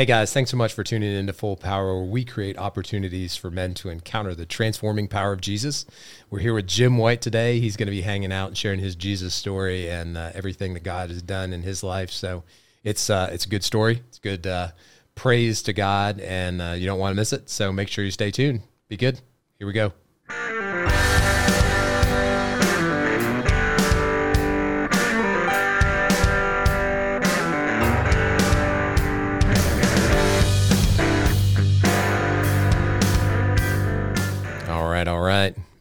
Hey guys, thanks so much for tuning in to Full Power, where we create opportunities for men to encounter the transforming power of Jesus. We're here with Jim White today. He's going to be hanging out and sharing his Jesus story and uh, everything that God has done in his life. So it's uh, it's a good story. It's good uh, praise to God, and uh, you don't want to miss it. So make sure you stay tuned. Be good. Here we go.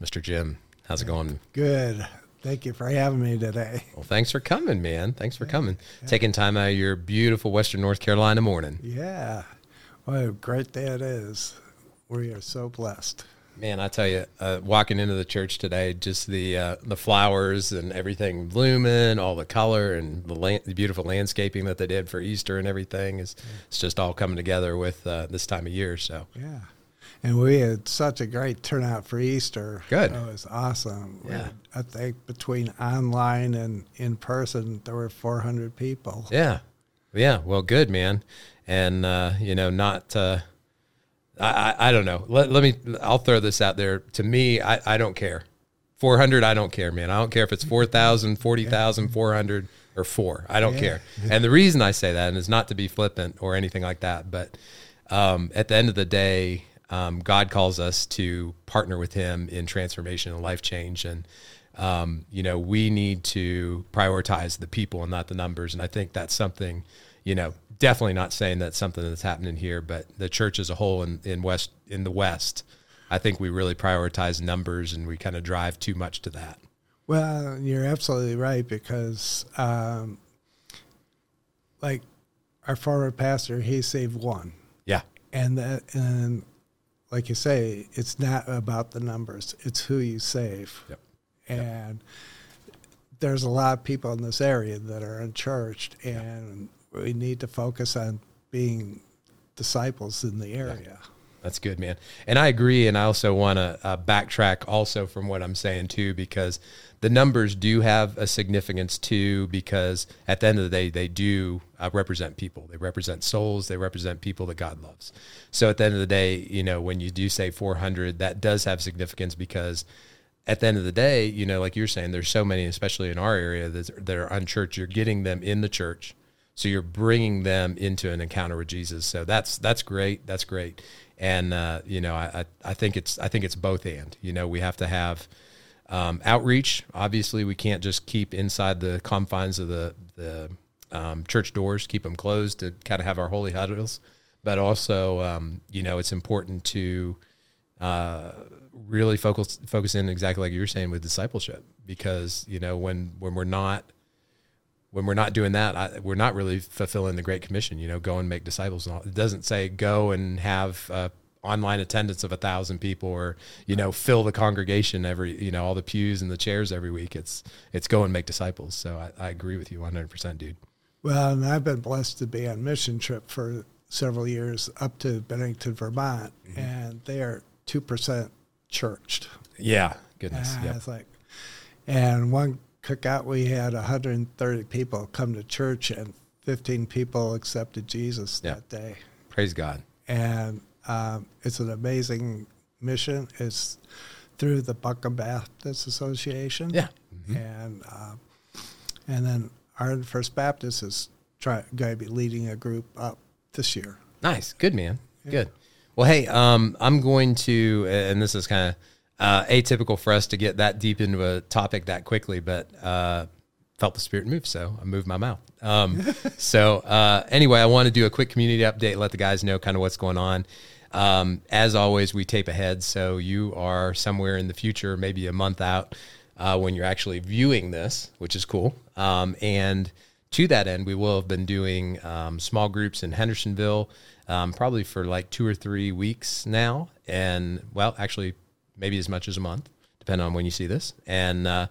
Mr. Jim. How's it going? Good. Thank you for having me today. Well, thanks for coming, man. Thanks for coming. Taking time out of your beautiful Western North Carolina morning. Yeah. What a great day it is. We are so blessed. Man, I tell you, uh, walking into the church today, just the uh, the flowers and everything blooming, all the color and the, land, the beautiful landscaping that they did for Easter and everything is it's just all coming together with uh, this time of year. So Yeah. And we had such a great turnout for Easter. Good. It was awesome. Yeah. had- I think between online and in person, there were 400 people. yeah, yeah. Well, good, man. And uh, you know, not. Uh, I, I I don't know. Let, let me. I'll throw this out there. To me, I, I don't care. Four hundred, I don't care, man. I don't care if it's 4,000, 40,000, 400, or four. I don't Yeah. care. And the reason I say that and is not to be flippant or anything like that, but um, at the end of the day, um, God calls us to partner with Him in transformation and life change, and um, you know we need to prioritize the people and not the numbers. And I think that's something, you know, definitely not saying that's something that's happening here, but the church as a whole in, in West in the West, I think we really prioritize numbers and we kind of drive too much to that. Well, you're absolutely right because, um, like our former pastor, he saved one. Yeah, and that and like you say it's not about the numbers it's who you save. Yep. and there's a lot of people in this area that are unchurched and we need to focus on being disciples in the area That's good, man. And I agree. And I also want to uh, backtrack also from what I'm saying too, because the numbers do have a significance too, because at the end of the day, they do uh, represent people. They represent souls. They represent people that God loves. So at the end of the day, you know, when you do say 400, that does have significance because at the end of the day, you know, like you're saying, there's so many, especially in our area, that, are unchurched. You're getting them in the church, so you're bringing them into an encounter with Jesus. So that's that's great. That's great. And uh, you know, I, I think it's I think it's both and. You know, we have to have um, outreach. Obviously, we can't just keep inside the confines of the the um, church doors, keep them closed to kind of have our holy huddles. But also, um, you know, it's important to uh, really focus focus in exactly like you were saying with discipleship because you know when when we're not when we're not doing that I, we're not really fulfilling the great commission you know go and make disciples and all. it doesn't say go and have uh, online attendance of a thousand people or you know fill the congregation every you know all the pews and the chairs every week. It's it's go and make disciples. So i, I agree with you 100% dude. Well and i've been blessed to be on mission trip for several years up to bennington vermont and they are 2% churched. Yeah. Goodness. Ah, yeah It's like, and one cookout we had 130 people come to church, and 15 people accepted Jesus Yeah. that day. praise god And um, it's an amazing mission. It's through the Buncombe Baptist Association. yeah and um, and then our First Baptist is try, going to be leading a group up this year. Nice. Good, man. Good. Well, hey, um, I'm going to, and this is kind of uh, atypical for us to get that deep into a topic that quickly, but uh, felt the spirit move, so I moved my mouth. Um, so uh, anyway, I want to do a quick community update, let the guys know kind of what's going on. Um, as always, we tape ahead, so you are somewhere in the future, maybe a month out, uh, when you're actually viewing this, which is cool. Um, and to that end, we will have been doing um, small groups in Hendersonville, um, probably for like two or three weeks now, and well, actually, maybe as much as a month, depending on when you see this. And uh,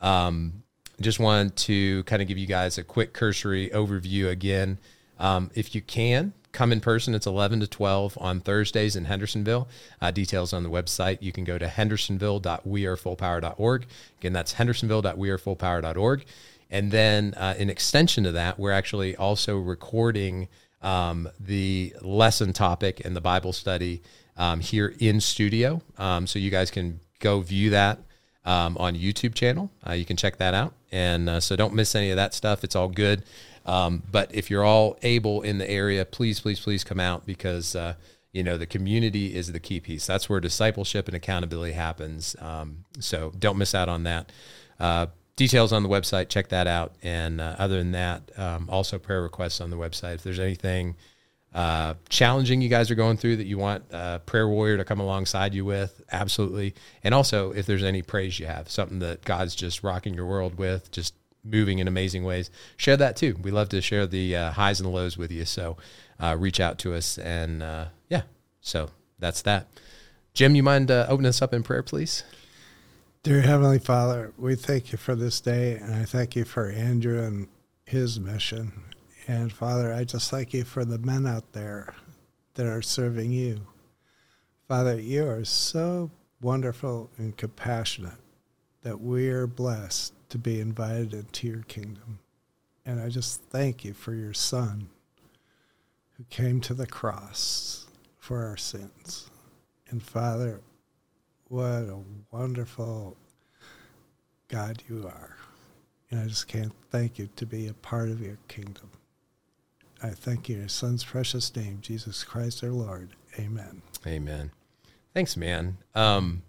um, just wanted to kind of give you guys a quick cursory overview again. Um, if you can, come in person. It's 11 to 12 on Thursdays in Hendersonville. Uh, details on the website. You can go to hendersonville.wearefullpower.org. Again, that's hendersonville.wearefullpower.org. And then, uh, in extension to that, we're actually also recording um, the lesson topic and the Bible study um, here in studio. Um, so you guys can go view that um, on YouTube channel. Uh, you can check that out. And uh, so don't miss any of that stuff. It's all good. Um, but if you're all able in the area, please, please, please come out because, uh, you know, the community is the key piece. That's where discipleship and accountability happens. Um, so don't miss out on that. Uh, details on the website, check that out. And uh, other than that, um, also prayer requests on the website. If there's anything uh, challenging you guys are going through that you want a prayer warrior to come alongside you with, absolutely. And also, if there's any praise you have, something that God's just rocking your world with, just moving in amazing ways, share that too. We love to share the uh, highs and the lows with you. So uh, reach out to us. And uh, yeah, so that's that. Jim, you mind uh, opening us up in prayer, please? Dear Heavenly Father, we thank you for this day, and I thank you for Andrew and his mission. And Father, I just thank you for the men out there that are serving you. Father, you are so wonderful and compassionate that we are blessed to be invited into your kingdom. And I just thank you for your Son who came to the cross for our sins. And Father, what a wonderful God you are. And I just can't thank you to be a part of your kingdom. I thank you in your son's precious name, Jesus Christ our Lord. Amen. Amen. Thanks, man. Um,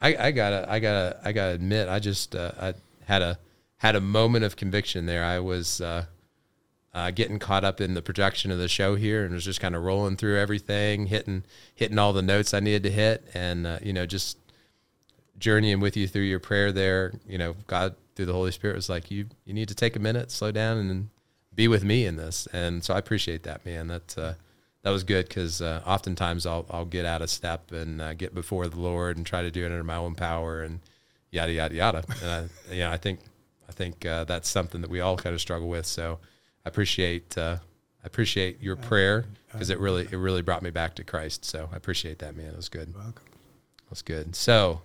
I, I gotta, I gotta, I gotta admit, I just, uh, I had a, had a moment of conviction there. I was, uh, uh, getting caught up in the production of the show here and was just kind of rolling through everything, hitting, hitting all the notes I needed to hit. And, uh, you know, just journeying with you through your prayer there, you know, God through the Holy Spirit was like, you, you need to take a minute, slow down and be with me in this. And so I appreciate that, man. That uh, that was good because uh, oftentimes I'll I'll get out of step and uh, get before the Lord and try to do it under my own power and yada yada yada. And I, you know, I think I think uh, that's something that we all kind of struggle with. So I appreciate uh, I appreciate your prayer because it really it really brought me back to Christ. So I appreciate that, man. It was good. Welcome. It was good. So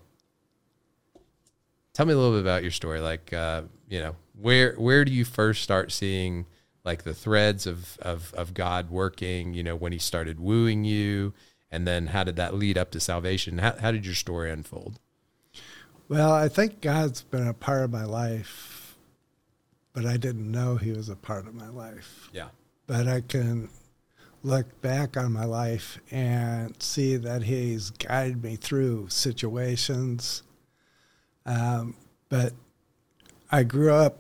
tell me a little bit about your story. Like, uh, you know, where where do you first start seeing like the threads of, of, of God working, you know, when he started wooing you, and then how did that lead up to salvation? How, how did your story unfold? Well, I think God's been a part of my life, but I didn't know he was a part of my life. Yeah. But I can look back on my life and see that he's guided me through situations. Um, but I grew up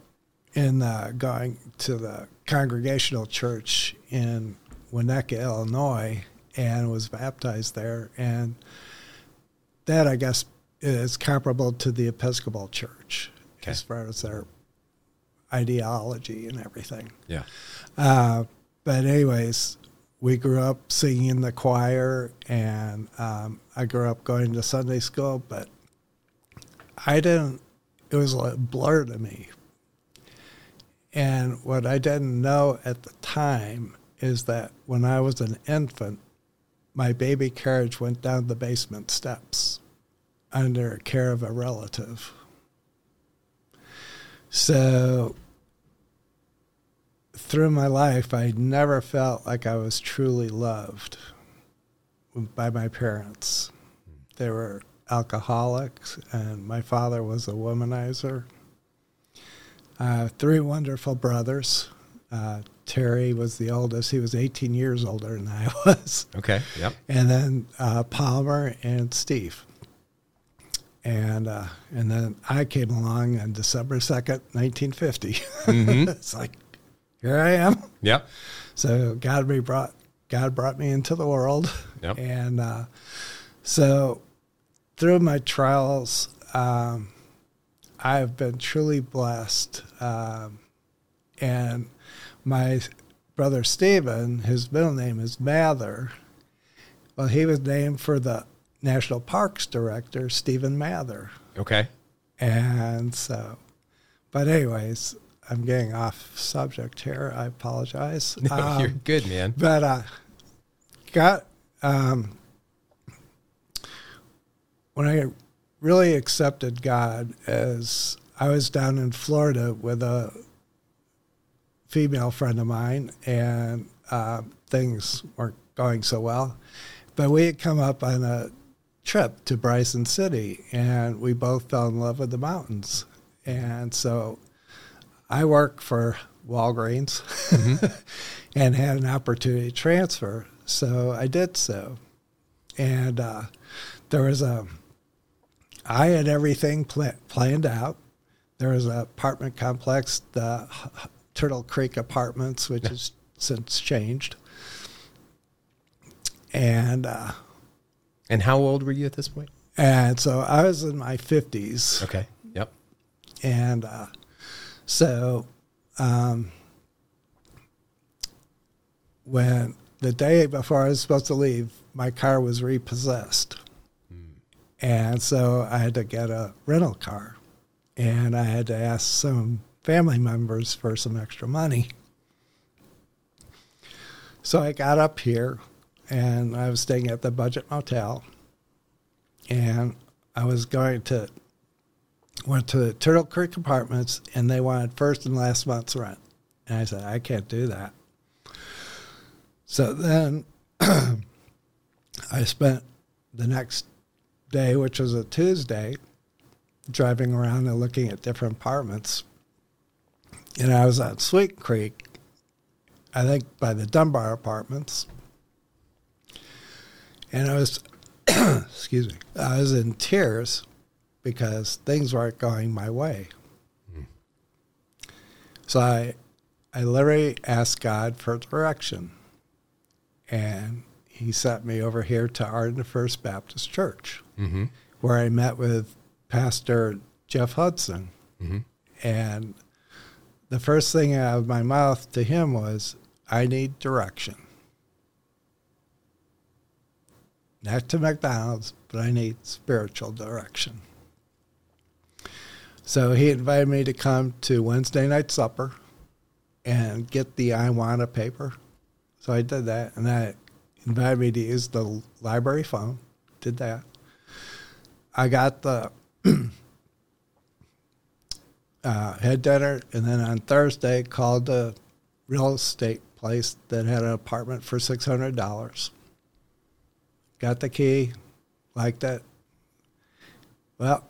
in uh, going to the Congregational Church in Winnetka, Illinois, and was baptized there. And that, I guess, is comparable to the Episcopal Church Okay. as far as their ideology and everything. Yeah. Uh, but anyways, we grew up singing in the choir, and um, I grew up going to Sunday school. But I didn't. It was a blur to me. And what I didn't know at the time is that when I was an infant, my baby carriage went down the basement steps under care of a relative. So through my life, I never felt like I was truly loved by my parents. They were alcoholics, and my father was a womanizer. Uh, three wonderful brothers. Uh, Terry was the oldest. He was 18 years older than I was. Okay. Yep. And then uh, Palmer and Steve. And uh, and then I came along on December 2nd, 1950. Mhm. it's like, here I am. Yep. So God me brought God brought me into the world, Yep. and uh, so through my trials, um, I have been truly blessed. Um, and my brother Stephen, his middle name is Mather. Well, he was named for the National Parks Director, Stephen Mather. Okay. And so, but anyways, I'm getting off subject here. I apologize. No, you're Um, good, man. but uh, got um, when I really accepted God as I was down in Florida with a female friend of mine, and uh, things weren't going so well. But we had come up on a trip to Bryson City, and we both fell in love with the mountains. And so I work for Walgreens mm-hmm. and had an opportunity to transfer. So I did so. And uh, there was a, I had everything pl- planned out. There was an apartment complex, the Turtle Creek Apartments, which has since changed. And uh, and how old were you at this point? And so I was in my fifties. Okay. Yep. And uh, so um, when the day before I was supposed to leave, my car was repossessed. And so I had to get a rental car. And I had to ask some family members for some extra money. So I got up here and I was staying at the Budget Motel. And I was going to went to Turtle Creek Apartments and they wanted first and last month's rent. And I said, I can't do that. So then I spent the next day, which was a Tuesday, driving around and looking at different apartments. And I was at Sweet Creek, I think by the Dunbar Apartments. And I was, excuse me, I was in tears because things weren't going my way. Mm. So I, I literally asked God for direction. And he sent me over here to Arden First Baptist Church, mm-hmm. where I met with Pastor Jeff Hudson. Mm-hmm. And the first thing out of my mouth to him was, I need direction. Not to McDonald's, but I need spiritual direction. So he invited me to come to Wednesday night supper and get the Awana paper. So I did that, and that invited me to use the library phone. Did that. I got the uh, head dinner, and then on Thursday called the real estate place that had an apartment for six hundred dollars. Got the key, liked it. Well,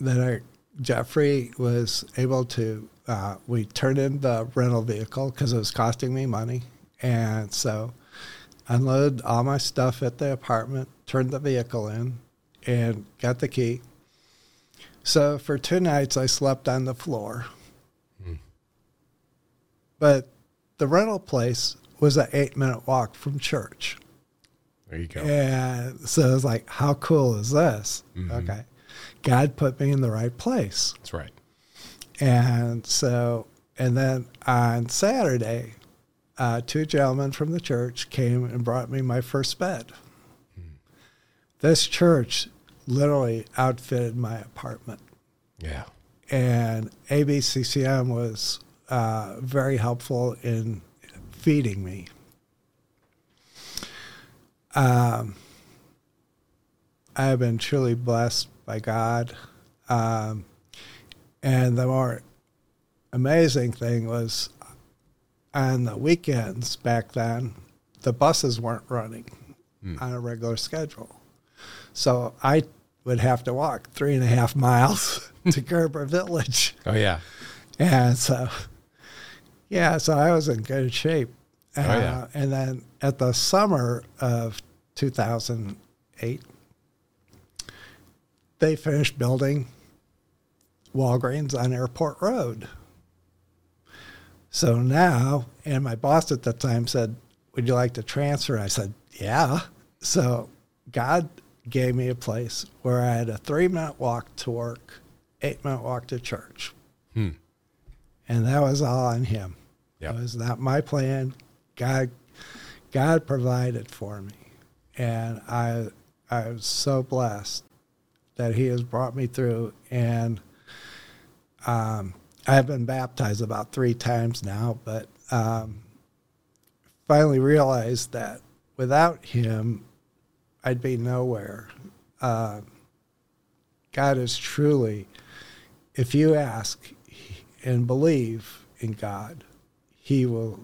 then I, Jeffrey was able to. Uh, we turned in the rental vehicle because it was costing me money, and so unloaded all my stuff at the apartment, turned the vehicle in, and got the key. So for two nights, I slept on the floor. Mm. But the rental place was an eight minute walk from church. There you go. And so I was like, how cool is this? Mm-hmm. Okay. God put me in the right place. That's right. And so, and then on Saturday, uh, two gentlemen from the church came and brought me my first bed. Hmm. This church literally outfitted my apartment. Yeah. And ABCCM was uh, very helpful in feeding me. Um, I have been truly blessed by God. Um, and the more amazing thing was on the weekends back then, the buses weren't running mm. on a regular schedule. So I would have to walk three and a half miles to Gerber Village. Oh, yeah. And so, yeah, so I was in good shape. Uh, oh, yeah. Uh, and then at the summer of 2008, they finished building Walgreens on Airport Road. So now, and my boss at the time said, Would you like to transfer? I said, Yeah. So God gave me a place where I had a three minute walk to work, eight minute walk to church. Hmm. And that was all on Him. Yep. It was not my plan. God, God provided for me. And I, I was so blessed that He has brought me through. And um, I have been baptized about three times now, but um, finally realized that without Him, I'd be nowhere. Uh, God is truly, if you ask and believe in God, He will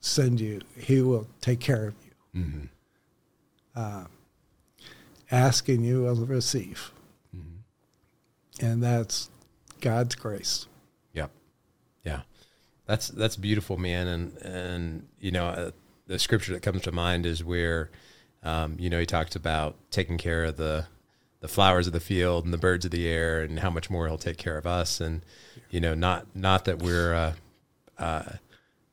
send you. He will take care of you. Mm-hmm. Uh, asking you will receive, Mm-hmm. and that's God's grace. Yep. Yeah. That's that's beautiful, man. And and you know, uh, the scripture that comes to mind is where, um, you know, he talks about taking care of the the flowers of the field and the birds of the air, and how much more he'll take care of us. And you know, not not that we're uh, uh,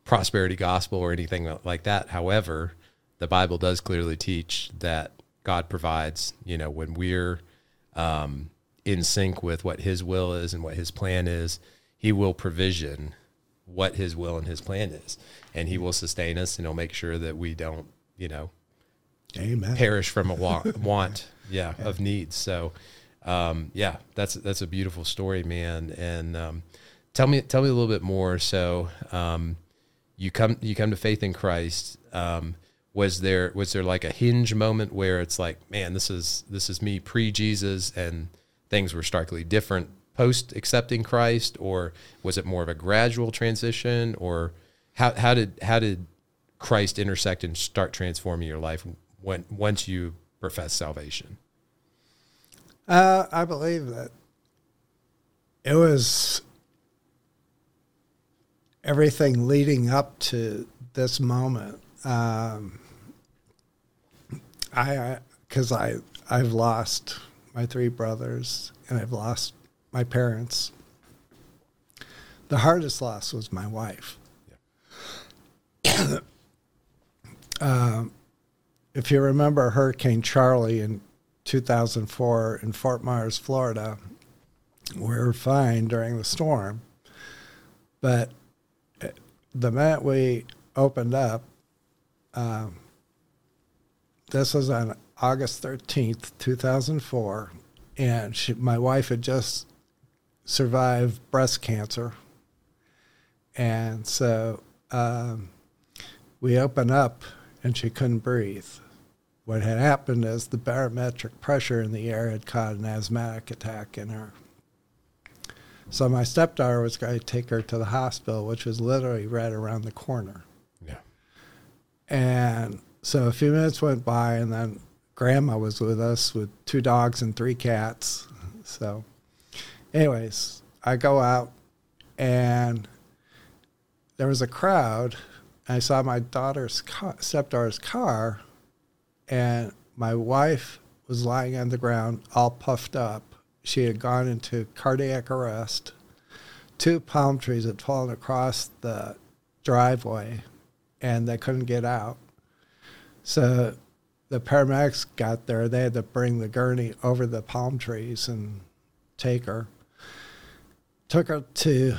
prosperity gospel or anything like that. However, the Bible does clearly teach that God provides. You know, when we're um, in sync with what His will is and what His plan is, He will provision what His will and His plan is, and He will sustain us, and He'll make sure that we don't, you know, Amen. perish from a want, want yeah, of needs. So, um, yeah, that's that's a beautiful story, man. And um, tell me tell me a little bit more. So, um, you come you come to faith in Christ. Um, was there was there like a hinge moment where it's like, man, this is this is me pre Jesus, and things were starkly different post accepting Christ, or was it more of a gradual transition, or how how did how did Christ intersect and start transforming your life when once you profess salvation? Uh, I believe that it was everything leading up to this moment. Um, I, because I, I've lost my three brothers and I've lost my parents. The hardest loss was my wife. um, if you remember Hurricane Charley in 2004 in Fort Myers, Florida, we were fine during the storm. But uh, the minute we opened up, um, this was on August 13th, 2004, and she, my wife had just survived breast cancer. And so um, we opened up and she couldn't breathe. What had happened is the barometric pressure in the air had caused an asthmatic attack in her. So my stepdaughter was going to take her to the hospital, which was literally right around the corner. Yeah. And so a few minutes went by, and then grandma was with us with two dogs and three cats. So, anyways, I go out, and there was a crowd. I saw my daughter's car, stepdaughter's car, and my wife was lying on the ground, all puffed up. She had gone into cardiac arrest. Two palm trees had fallen across the driveway, and they couldn't get out. So the paramedics got there. They had to bring the gurney over the palm trees and take her. Took her to,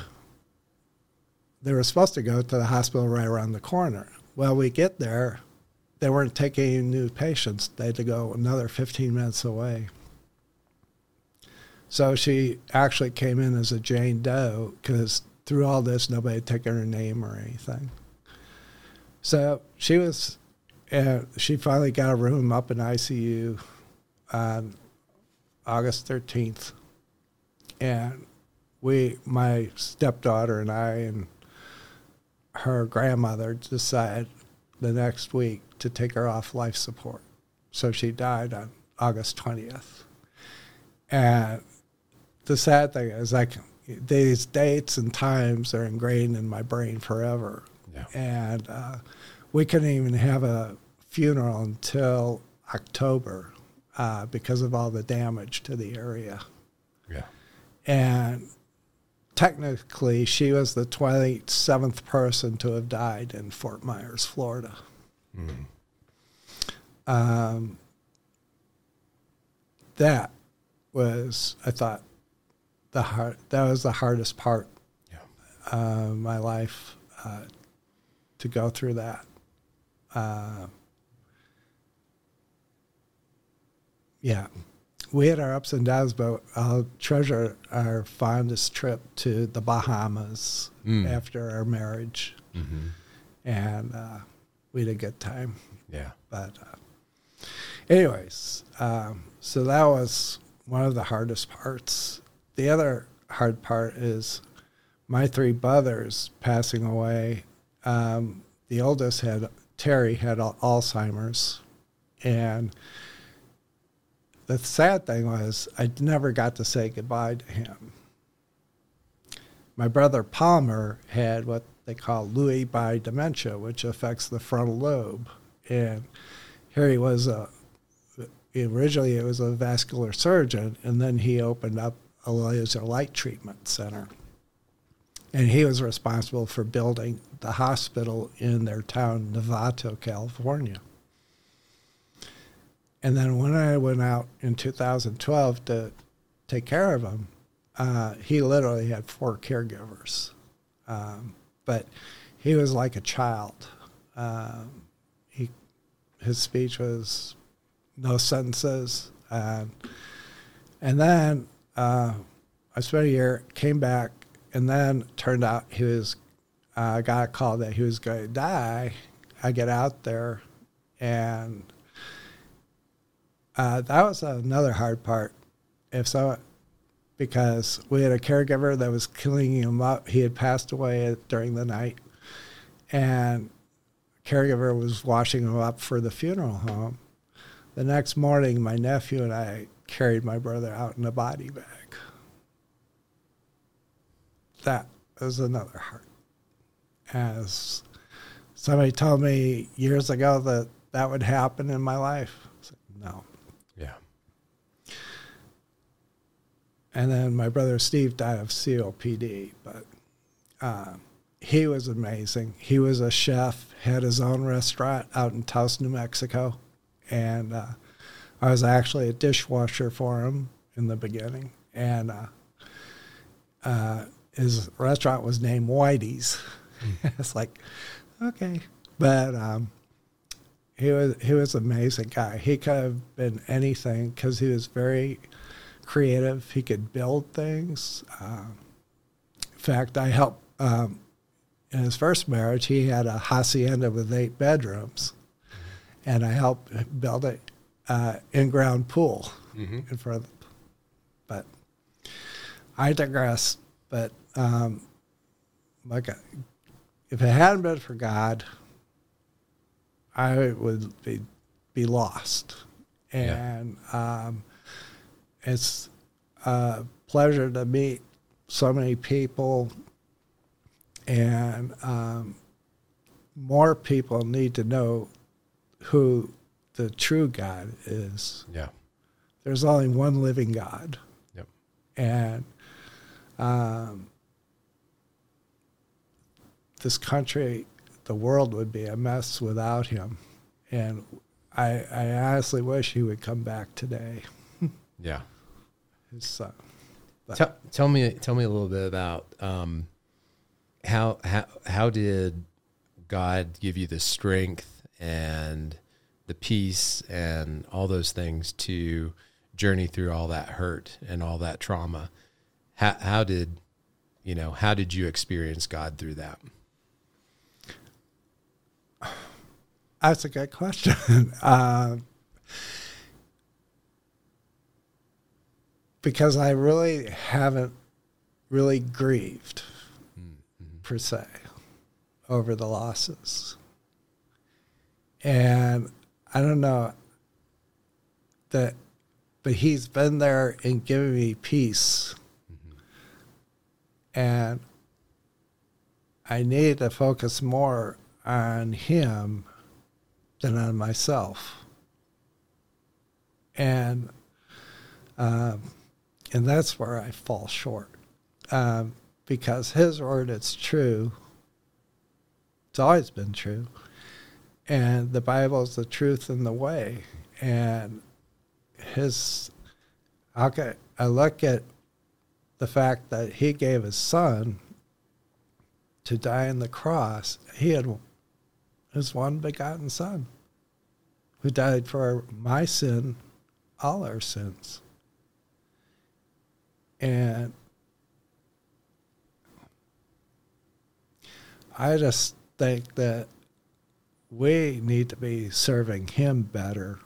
they were supposed to go to the hospital right around the corner. Well, we get there, they weren't taking any new patients. They had to go another 15 minutes away. So she actually came in as a Jane Doe because through all this, nobody had taken her name or anything. So she was and she finally got a room up in ICU on August 13th. And we, my stepdaughter and I and her grandmother decided the next week to take her off life support. So she died on August 20th. And the sad thing is, like, these dates and times are ingrained in my brain forever. Yeah. And uh, we couldn't even have a funeral until October uh, because of all the damage to the area. Yeah. And technically, she was the 27th person to have died in Fort Myers, Florida. Mm. Um, that was, I thought, the hard. That was the hardest part Yeah. of my life uh, to go through that. Uh, yeah, we had our ups and downs, but I'll treasure our fondest trip to the Bahamas Mm. after our marriage, Mm-hmm. and uh, we had a good time. Yeah. But, uh, anyways, um, so that was one of the hardest parts. The other hard part is my three brothers passing away. Um, the oldest had Terry had Alzheimer's, and the sad thing was I never got to say goodbye to him. My brother Palmer had what they call Lewy body dementia, which affects the frontal lobe, and here he was a originally it was a vascular surgeon, and then he opened up a laser light treatment center. And he was responsible for building the hospital in their town, Novato, California. And then when I went out in 2012 to take care of him, uh, he literally had four caregivers. Um, but he was like a child. Um, he, his speech was no sentences. And, and then uh, I spent a year, came back, and then turned out he was, I uh, got a call that he was going to die. I get out there, and uh, that was another hard part. If so, because we had a caregiver that was cleaning him up. He had passed away during the night, and caregiver was washing him up for the funeral home. The next morning, my nephew and I carried my brother out in a body bag. That was another heart. As somebody told me years ago that that would happen in my life, no. And then my brother Steve died of COPD, but uh, he was amazing. He was a chef, had his own restaurant out in Taos, New Mexico and uh, I was actually a dishwasher for him in the beginning, and uh, uh, his restaurant was named Whitey's. It's like, okay, but um, he was he was an amazing guy. He could have been anything because he was very creative. He could build things. Um, in fact, I helped. Um, in his first marriage, he had a hacienda with eight bedrooms and I helped build an uh, in-ground pool mm-hmm. in front of. The, but I digress. But um, like, if it hadn't been for God, I would be be lost. And yeah. um, it's a pleasure to meet so many people, and um, more people need to know who the true God is. Yeah. There's only one living God. Yep. And um, this country, the world would be a mess without him. And I, I honestly wish he would come back today. yeah. His son. Tell, tell me, tell me a little bit about um, how how how did God give you the strength and the peace and all those things to journey through all that hurt and all that trauma. How, how did, you know, how did you experience God through that? That's a good question. uh, because I really haven't really grieved mm-hmm. per se over the losses. And I don't know that, but he's been there and given me peace. Mm-hmm. And I need to focus more on him than on myself. And um, and that's where I fall short. Um, because his word is true. It's always been true and the Bible is the truth and the way. And his, okay, I look at the fact that he gave his son to die on the cross. He had his one begotten son who died for my sin, all our sins. And I just think that we need to be serving him better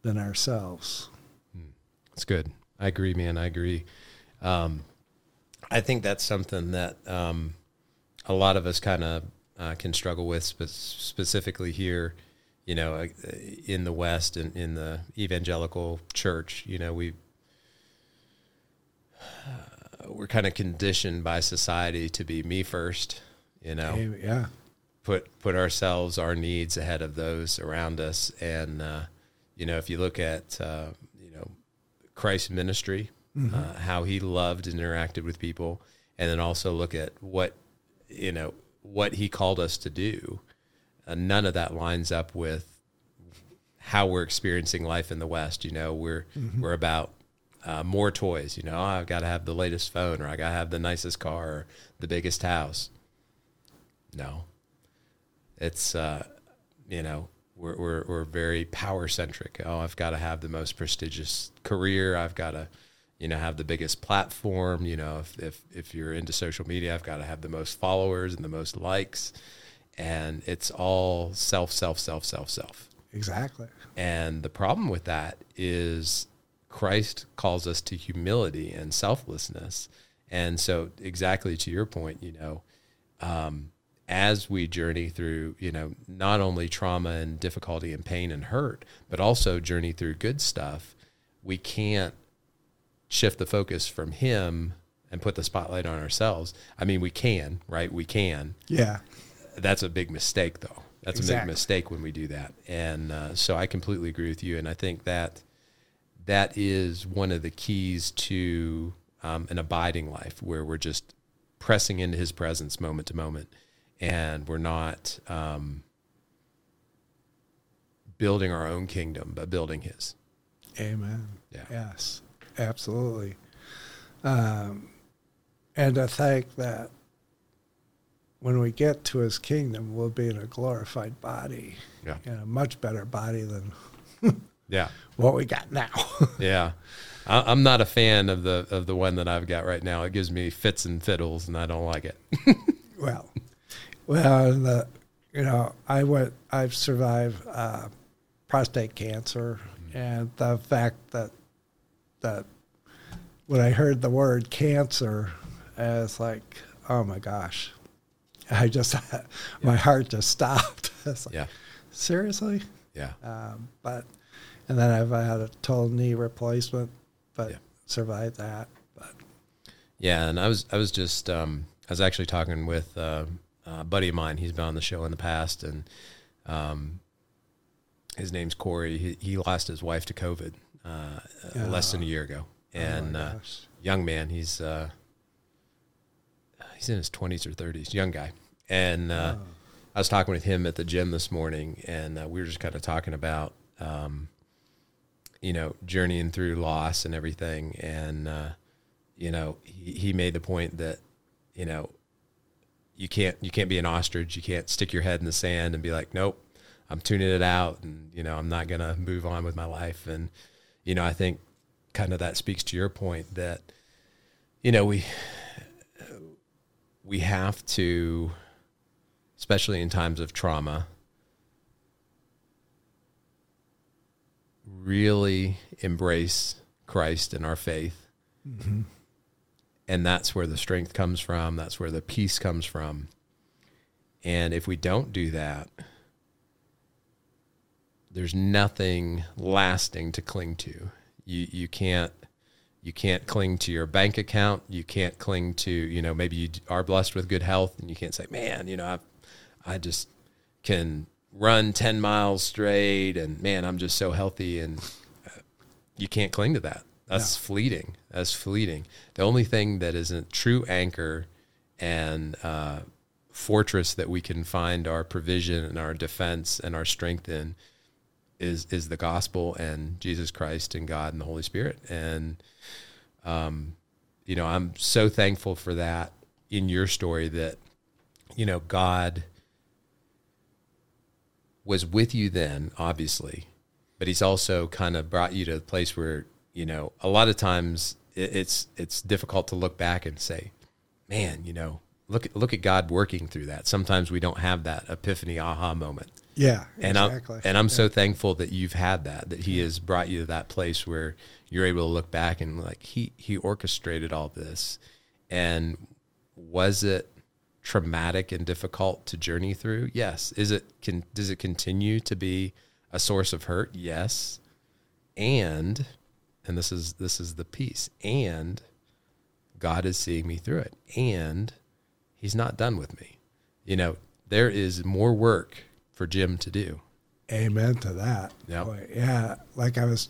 than ourselves. That's good. I agree, man. I agree. Um, I think that's something that um, a lot of us kind of uh, can struggle with spe- specifically here, you know, uh, in the West and in the evangelical church. You know, we we're kind of conditioned by society to be me first. You know, yeah, put put ourselves, our needs ahead of those around us, and uh, you know, if you look at uh, you know Christ's ministry, mm-hmm. uh, how he loved and interacted with people, and then also look at what you know what he called us to do. Uh, none of that lines up with how we're experiencing life in the West. You know, we're mm-hmm. we're about uh, more toys. You know, oh, I've got to have the latest phone, or I got to have the nicest car, or the biggest house. No, it's uh, you know we're, we're we're very power centric. Oh, I've got to have the most prestigious career. I've got to you know have the biggest platform. You know, if if if you're into social media, I've got to have the most followers and the most likes. And it's all self, self, self, self, self. Exactly. And the problem with that is Christ calls us to humility and selflessness. And so, exactly to your point, you know, um, as we journey through, you know, not only trauma and difficulty and pain and hurt, but also journey through good stuff, we can't shift the focus from Him and put the spotlight on ourselves. I mean, we can, right? We can. Yeah. That's a big mistake, though. That's exactly. a big mistake when we do that. And uh, so I completely agree with you. And I think that that is one of the keys to um, an abiding life where we're just pressing into his presence moment to moment. And we're not um, building our own kingdom but building his. Amen. Yeah. yes. Absolutely. Um, and i think that when we get to his kingdom we'll be in a glorified body. Yeah. in a much better body than yeah what we got now. yeah. I, am not a fan of the of the one that I've got right now. It gives me fits and fiddles, and I don't like it. well, well, the, you know, I went. I've survived uh, prostate cancer, mm-hmm. and the fact that that when I heard the word cancer, it's like, oh my gosh, I just yeah. my heart just stopped. like, yeah. Seriously. Yeah. Um, but and then I've had a total knee replacement, but yeah. survived that. But yeah, and I was I was just um, I was actually talking with uh, a buddy of mine. He's been on the show in the past, and um, his name's Corey. He, he lost his wife to COVID uh, oh. less than a year ago, oh and oh uh, young man. He's uh, he's in his twenties or thirties, young guy, and uh, oh. I was talking with him at the gym this morning, and uh, we were just kind of talking about um, you know, journeying through loss and everything. And, uh, you know, he, he made the point that, you know, you can't, you can't be an ostrich. You can't stick your head in the sand and be like, nope, I'm tuning it out. And, you know, I'm not going to move on with my life. And, you know, I think kind of that speaks to your point that, you know, we, we have to, especially in times of trauma, really embrace Christ and our faith. Mm-hmm. And that's where the strength comes from. That's where the peace comes from. And if we don't do that, there's nothing lasting to cling to. You you can't you can't cling to your bank account. You can't cling to you know maybe you are blessed with good health, and you can't say, man, you know I I just can run 10 miles straight and man, I'm just so healthy. And uh, you can't cling to that. That's yeah. fleeting. That's fleeting. The only thing that is a true anchor and uh, fortress that we can find our provision and our defense and our strength in is is the gospel and Jesus Christ and God and the Holy Spirit. And um, you know, I'm so thankful for that in your story that you know God was with you then, obviously, but he's also kind of brought you to a place where you know a lot of times it's it's difficult to look back and say, man, you know, look at, look at God working through that. Sometimes we don't have that epiphany aha moment. Yeah, and exactly. I'm, and I'm yeah. so thankful that you've had that. That He has brought you to that place where you're able to look back and like He He orchestrated all this, and was it traumatic and difficult to journey through? Yes. Is it can does it continue to be a source of hurt? Yes. And and this is this is the piece. And God is seeing me through it. And he's not done with me. You know, there is more work for Jim to do. Amen to that. Yep. Boy, yeah. Like I was,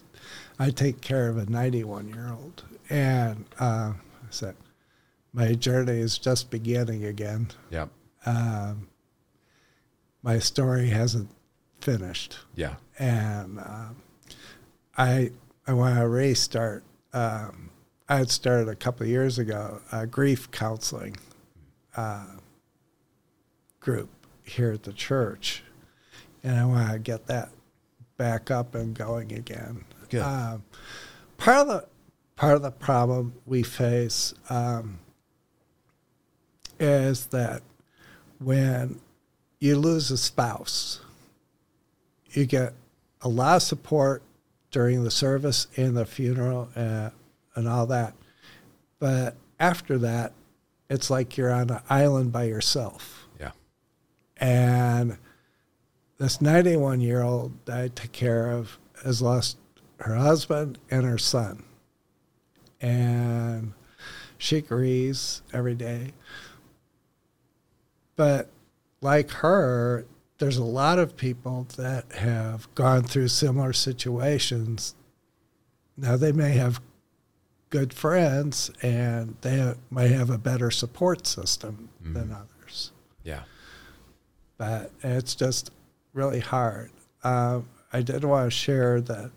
I take care of a 91 year old, and uh, I said, my journey is just beginning again. Yep. Um, my story hasn't finished, Yeah. and um I I want to restart. Um, I had started a couple of years ago a grief counseling uh, group here at the church, and I want to get that back up and going again. Good. Um, part of the part of the problem we face um, is that when you lose a spouse, you get a lot of support during the service and the funeral uh, and all that. But after that, it's like you're on an island by yourself. Yeah. And this 91 year old that I took care of has lost her husband and her son. And she grieves every day. But like her, there's a lot of people that have gone through similar situations. Now, they may have good friends and they may have a better support system than others Yeah. but it's just really hard. Um, I did want to share that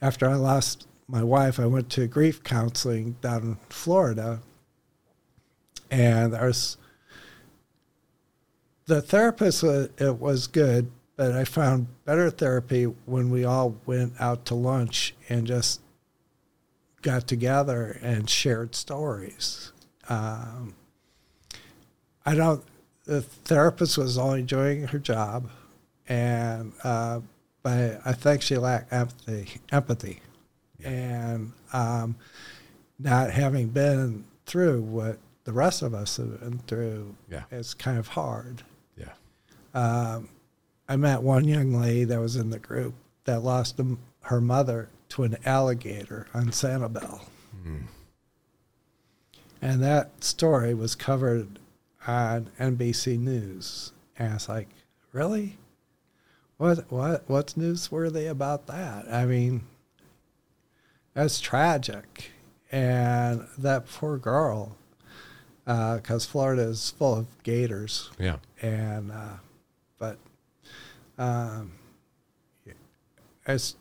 after I lost my wife, I went to grief counseling down in Florida, and there's the therapist. uh, It was good, but I found better therapy when we all went out to lunch and just got together and shared stories. Um, I don't. The therapist was only doing her job, and uh, but I think she lacked empathy. Empathy, and um, not having been through what the rest of us have been through, Yeah. it's kind of hard. Um, I met one young lady that was in the group that lost them, her mother to an alligator on Sanibel. And that story was covered on NBC News. And it's like, really? What what what's newsworthy about that? I mean, that's tragic. And that poor girl, because Florida is full of gators Yeah. and uh, but um, as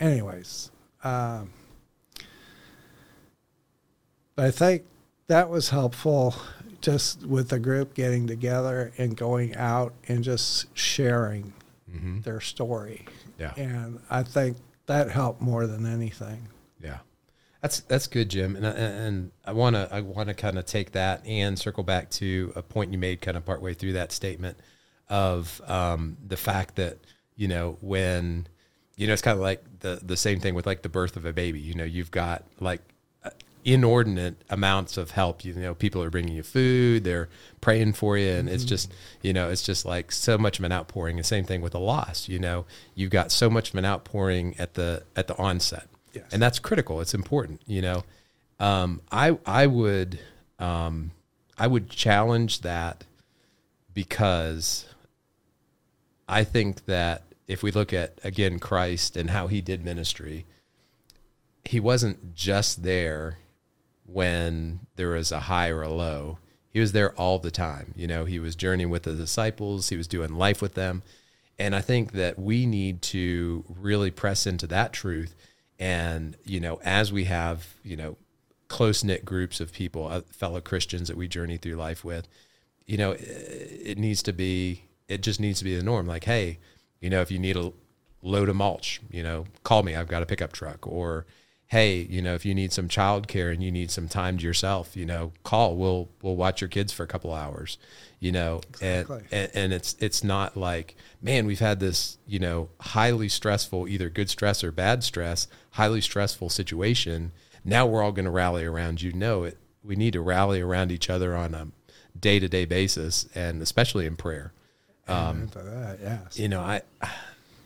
anyways um, but I think that was helpful just with the group getting together and going out and just sharing Mm-hmm. their story Yeah. and I think that helped more than anything Yeah, that's that's good, Jim. And and I want to I want to kind of take that and circle back to a point you made kind of partway through that statement of um, the fact that you know when you know it's kind of like the the same thing with like the birth of a baby. You know, you've got like uh, inordinate amounts of help. You know, people are bringing you food, they're praying for you, and it's just you know it's just like so much of an outpouring. The same thing with a loss. You know, you've got so much of an outpouring at the at the onset Yes. and that's critical. It's important, you know. Um, I I would um, I would challenge that because I think that if we look at again Christ and how he did ministry, he wasn't just there when there was a high or a low. He was there all the time. You know, he was journeying with the disciples, he was doing life with them. And I think that we need to really press into that truth. And, you know, as we have, you know, close knit groups of people, uh, fellow Christians that we journey through life with, you know, it, it needs to be, it just needs to be the norm. Like, hey, you know, if you need a load of mulch, you know, call me, I've got a pickup truck. Or, hey, you know, if you need some childcare and you need some time to yourself, you know, call. We'll we'll watch your kids for a couple hours, you know, Exactly. and, and and it's it's not like, man, we've had this, you know, highly stressful, either good stress or bad stress, highly stressful situation. Now we're all going to rally around you. No, it we need to rally around each other on a day to day basis, and especially in prayer. Um, that, yes. You know, I,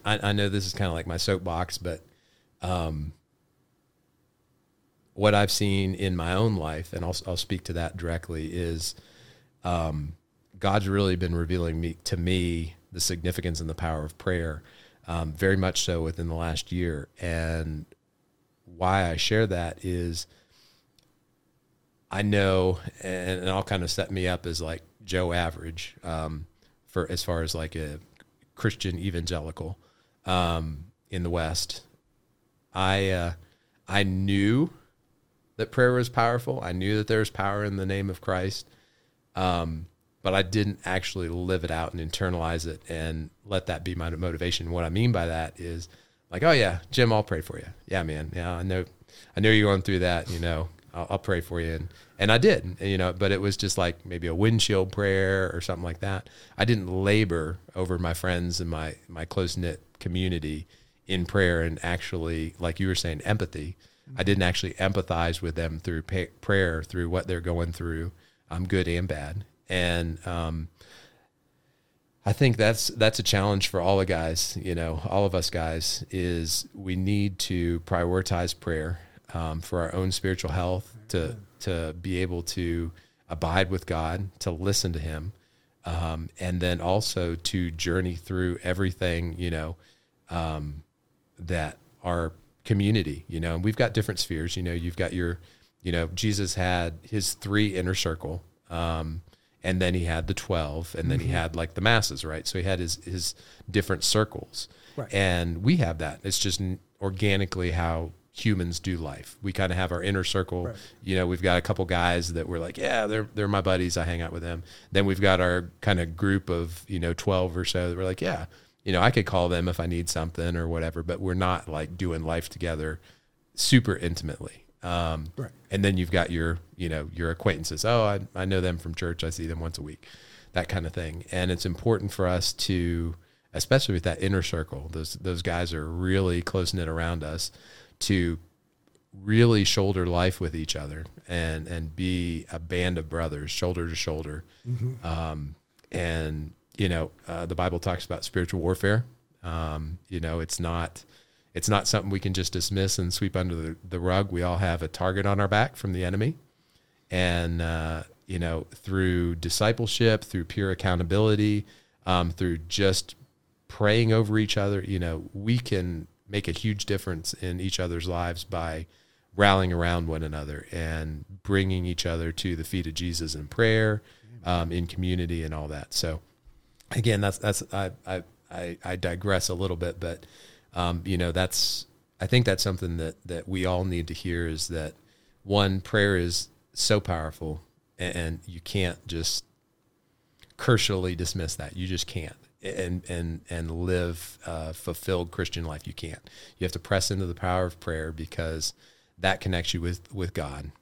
I, I know this is kind of like my soapbox, but um, what I've seen in my own life, and I'll, I'll speak to that directly, is um, God's really been revealing me to me the significance and the power of prayer, um, very much so within the last year. And why I share that is I know, and, and I'll kind of set me up as like Joe Average um, for as far as like a Christian evangelical um, in the West. I uh, I knew that prayer was powerful. I knew that there was power in the name of Christ, um, but I didn't actually live it out and internalize it and let that be my motivation. What I mean by that is like, oh yeah, Jim, I'll pray for you. Yeah, man. Yeah, I know, I know you're going through that. You know, I'll, I'll pray for you, and and I did. You know, but it was just like maybe a windshield prayer or something like that. I didn't labor over my friends and my my close knit community in prayer and actually, like you were saying, empathy. I didn't actually empathize with them through pay, prayer, through what they're going through, um, good and bad. And um, I think that's that's a challenge for all the guys. You know, all of us guys is we need to prioritize prayer um, for our own spiritual health, to to be able to abide with God, to listen to Him, um, and then also to journey through everything. You know, um, that our community. You know, and we've got different spheres. You know, you've got your, you know, Jesus had his three inner circle. Um, and then he had the 12 and then mm-hmm. he had like the masses right so he had his his different circles right. and we have that it's just organically how humans do life we kind of have our inner circle right. you know we've got a couple guys that we're like yeah they're they're my buddies i hang out with them then we've got our kind of group of you know 12 or so that we're like yeah you know i could call them if i need something or whatever but we're not like doing life together super intimately um, right. And then you've got your, you know, your acquaintances. Oh, I, I know them from church. I see them once a week, that kind of thing. And it's important for us to, especially with that inner circle, those those guys are really close knit around us, to really shoulder life with each other and and be a band of brothers, shoulder to shoulder. Mm-hmm. Um, and you know, uh, the Bible talks about spiritual warfare. Um, you know, it's not it's not something we can just dismiss and sweep under the, the rug. We all have a target on our back from the enemy. And, uh, you know, through discipleship, through peer accountability, um, through just praying over each other, you know, we can make a huge difference in each other's lives by rallying around one another and bringing each other to the feet of Jesus in prayer, um, in community, and all that. So, again, that's that's I I I, I digress a little bit, but um, you know, that's I think that's something that that we all need to hear is that one prayer is so powerful, and, you can't just cursorily dismiss that. You just can't and and and live a fulfilled Christian life. You can't. You have to press into the power of prayer because that connects you with with God,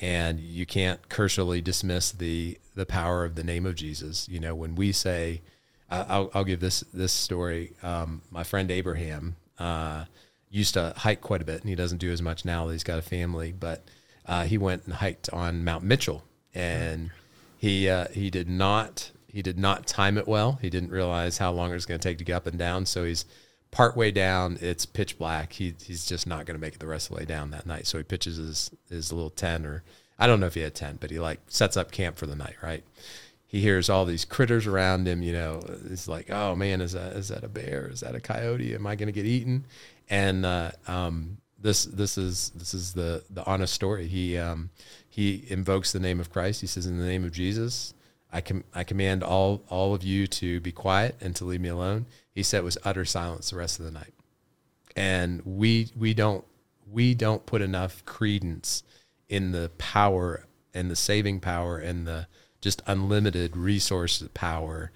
and you can't cursorily dismiss the the power of the name of Jesus. You know, when we say I'll, I'll give this this story. Um, my friend Abraham uh, used to hike quite a bit, and he doesn't do as much now that he's got a family. But uh, he went and hiked on Mount Mitchell, and he uh, he did not he did not time it well. He didn't realize how long it was going to take to get up and down. So he's partway down. It's pitch black. He he's just not going to make it the rest of the way down that night. So he pitches his his little tent, or I don't know if he had tent, but he like sets up camp for the night, right? he hears all these critters around him. You know, it's like, oh man, is that is that a bear? Is that a coyote? Am I going to get eaten? And uh, um, this this is this is the the honest story. He um, he invokes the name of Christ. He says, "In the name of Jesus, I com- I command all all of you to be quiet and to leave me alone." He said, it "Was utter silence the rest of the night." And we we don't we don't put enough credence in the power and the saving power and the just unlimited resource power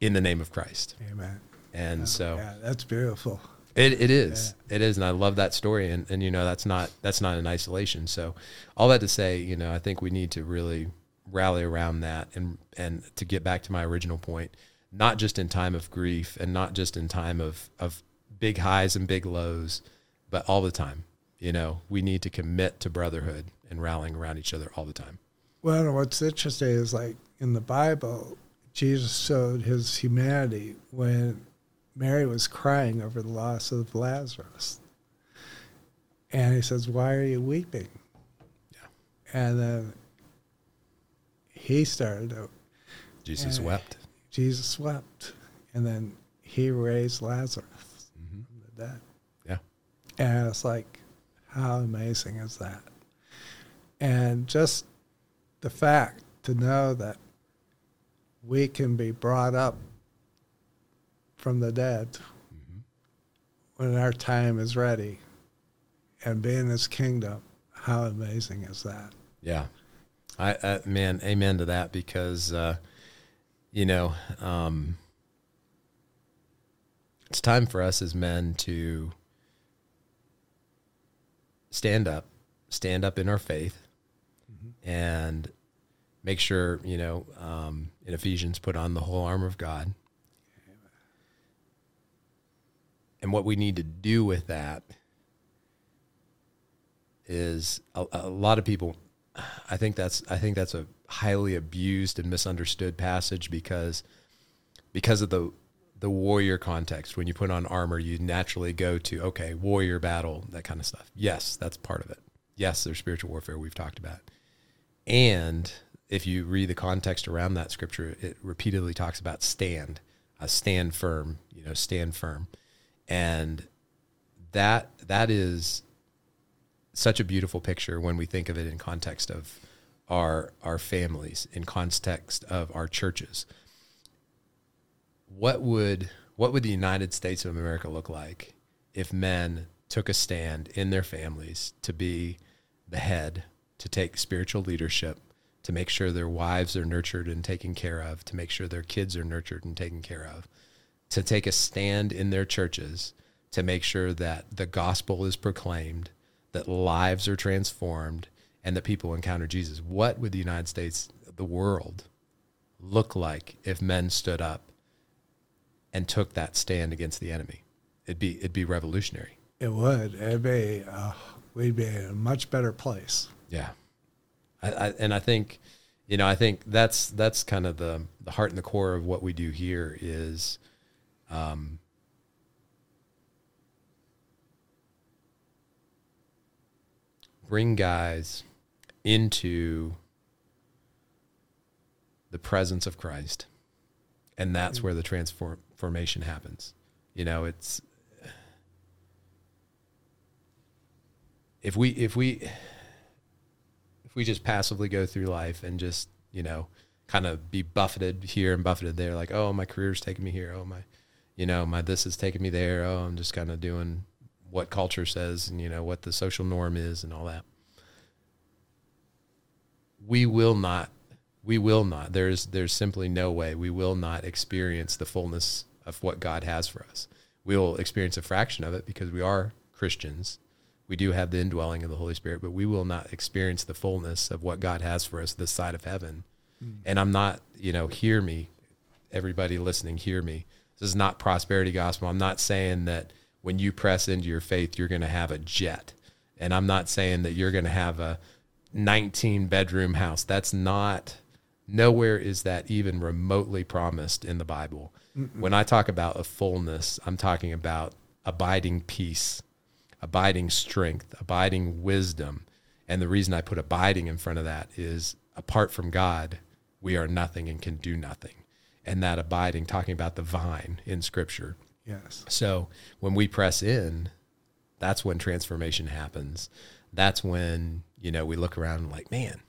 in the name of Christ. Amen. And oh, so yeah, that's beautiful. It, it is. Yeah. It is. And I love that story. And, and, you know, that's not, that's not in isolation. So all that to say, you know, I think we need to really rally around that and, and to get back to my original point, not just in time of grief and not just in time of, of big highs and big lows, but all the time, you know, we need to commit to brotherhood and rallying around each other all the time. Well, what's interesting is like in the Bible, Jesus showed his humanity when Mary was crying over the loss of Lazarus. And he says, Why are you weeping? Yeah. And then he started out. Jesus wept. Jesus wept. And then he raised Lazarus hmm from the dead. Yeah. And it's like, how amazing is that? And just the fact to know that we can be brought up from the dead hmm when our time is ready and be in his kingdom, how amazing is that? Yeah. I, I man, amen to that because uh, you know, um, it's time for us as men to stand up, stand up in our faith, and make sure you know um, in Ephesians put on the whole armor of God. And what we need to do with that is a, a lot of people. I think that's I think that's a highly abused and misunderstood passage because because of the the warrior context. When you put on armor, you naturally go to okay, warrior battle, that kind of stuff. Yes, that's part of it. Yes, there's spiritual warfare we've talked about. And if you read the context around that scripture, it repeatedly talks about stand, uh, stand firm, you know, stand firm. And that that is such a beautiful picture when we think of it in context of our our families, in context of our churches. What would what would the United States of America look like if men took a stand in their families to be the head, to take spiritual leadership, to make sure their wives are nurtured and taken care of, to make sure their kids are nurtured and taken care of, to take a stand in their churches to make sure that the gospel is proclaimed, that lives are transformed, and that people encounter Jesus. What would the United States, the world, look like if men stood up and took that stand against the enemy? It'd be it'd be revolutionary. It would. It'd be, uh, we'd be in a much better place. Yeah, I, I, and I think, you know, I think that's that's kind of the the heart and the core of what we do here is, um, bring guys into the presence of Christ, and that's where the transformation happens. You know, it's if we if we if we just passively go through life and just you know kind of be buffeted here and buffeted there like oh my career's taking me here. Oh my you know my this is taking me there. Oh i'm just kind of doing what culture says and you know what the social norm is and all that we will not we will not there's there's simply no way we will not experience the fullness of what god has for us we'll experience a fraction of it because we are christians we do have the indwelling of the Holy Spirit, but we will not experience the fullness of what God has for us this side of heaven. Mm. And I'm not, you know, hear me, everybody listening, hear me. This is not prosperity gospel. I'm not saying that when you press into your faith, you're going to have a jet. And I'm not saying that you're going to have a 19 bedroom house. That's not, nowhere is that even remotely promised in the Bible. Mm-mm. When I talk about a fullness, I'm talking about abiding peace abiding strength, abiding wisdom. And the reason I put abiding in front of that is apart from God, we are nothing and can do nothing. And that abiding, talking about the vine in scripture. Yes. So when we press in, that's when transformation happens. That's when, you know, we look around and like, man,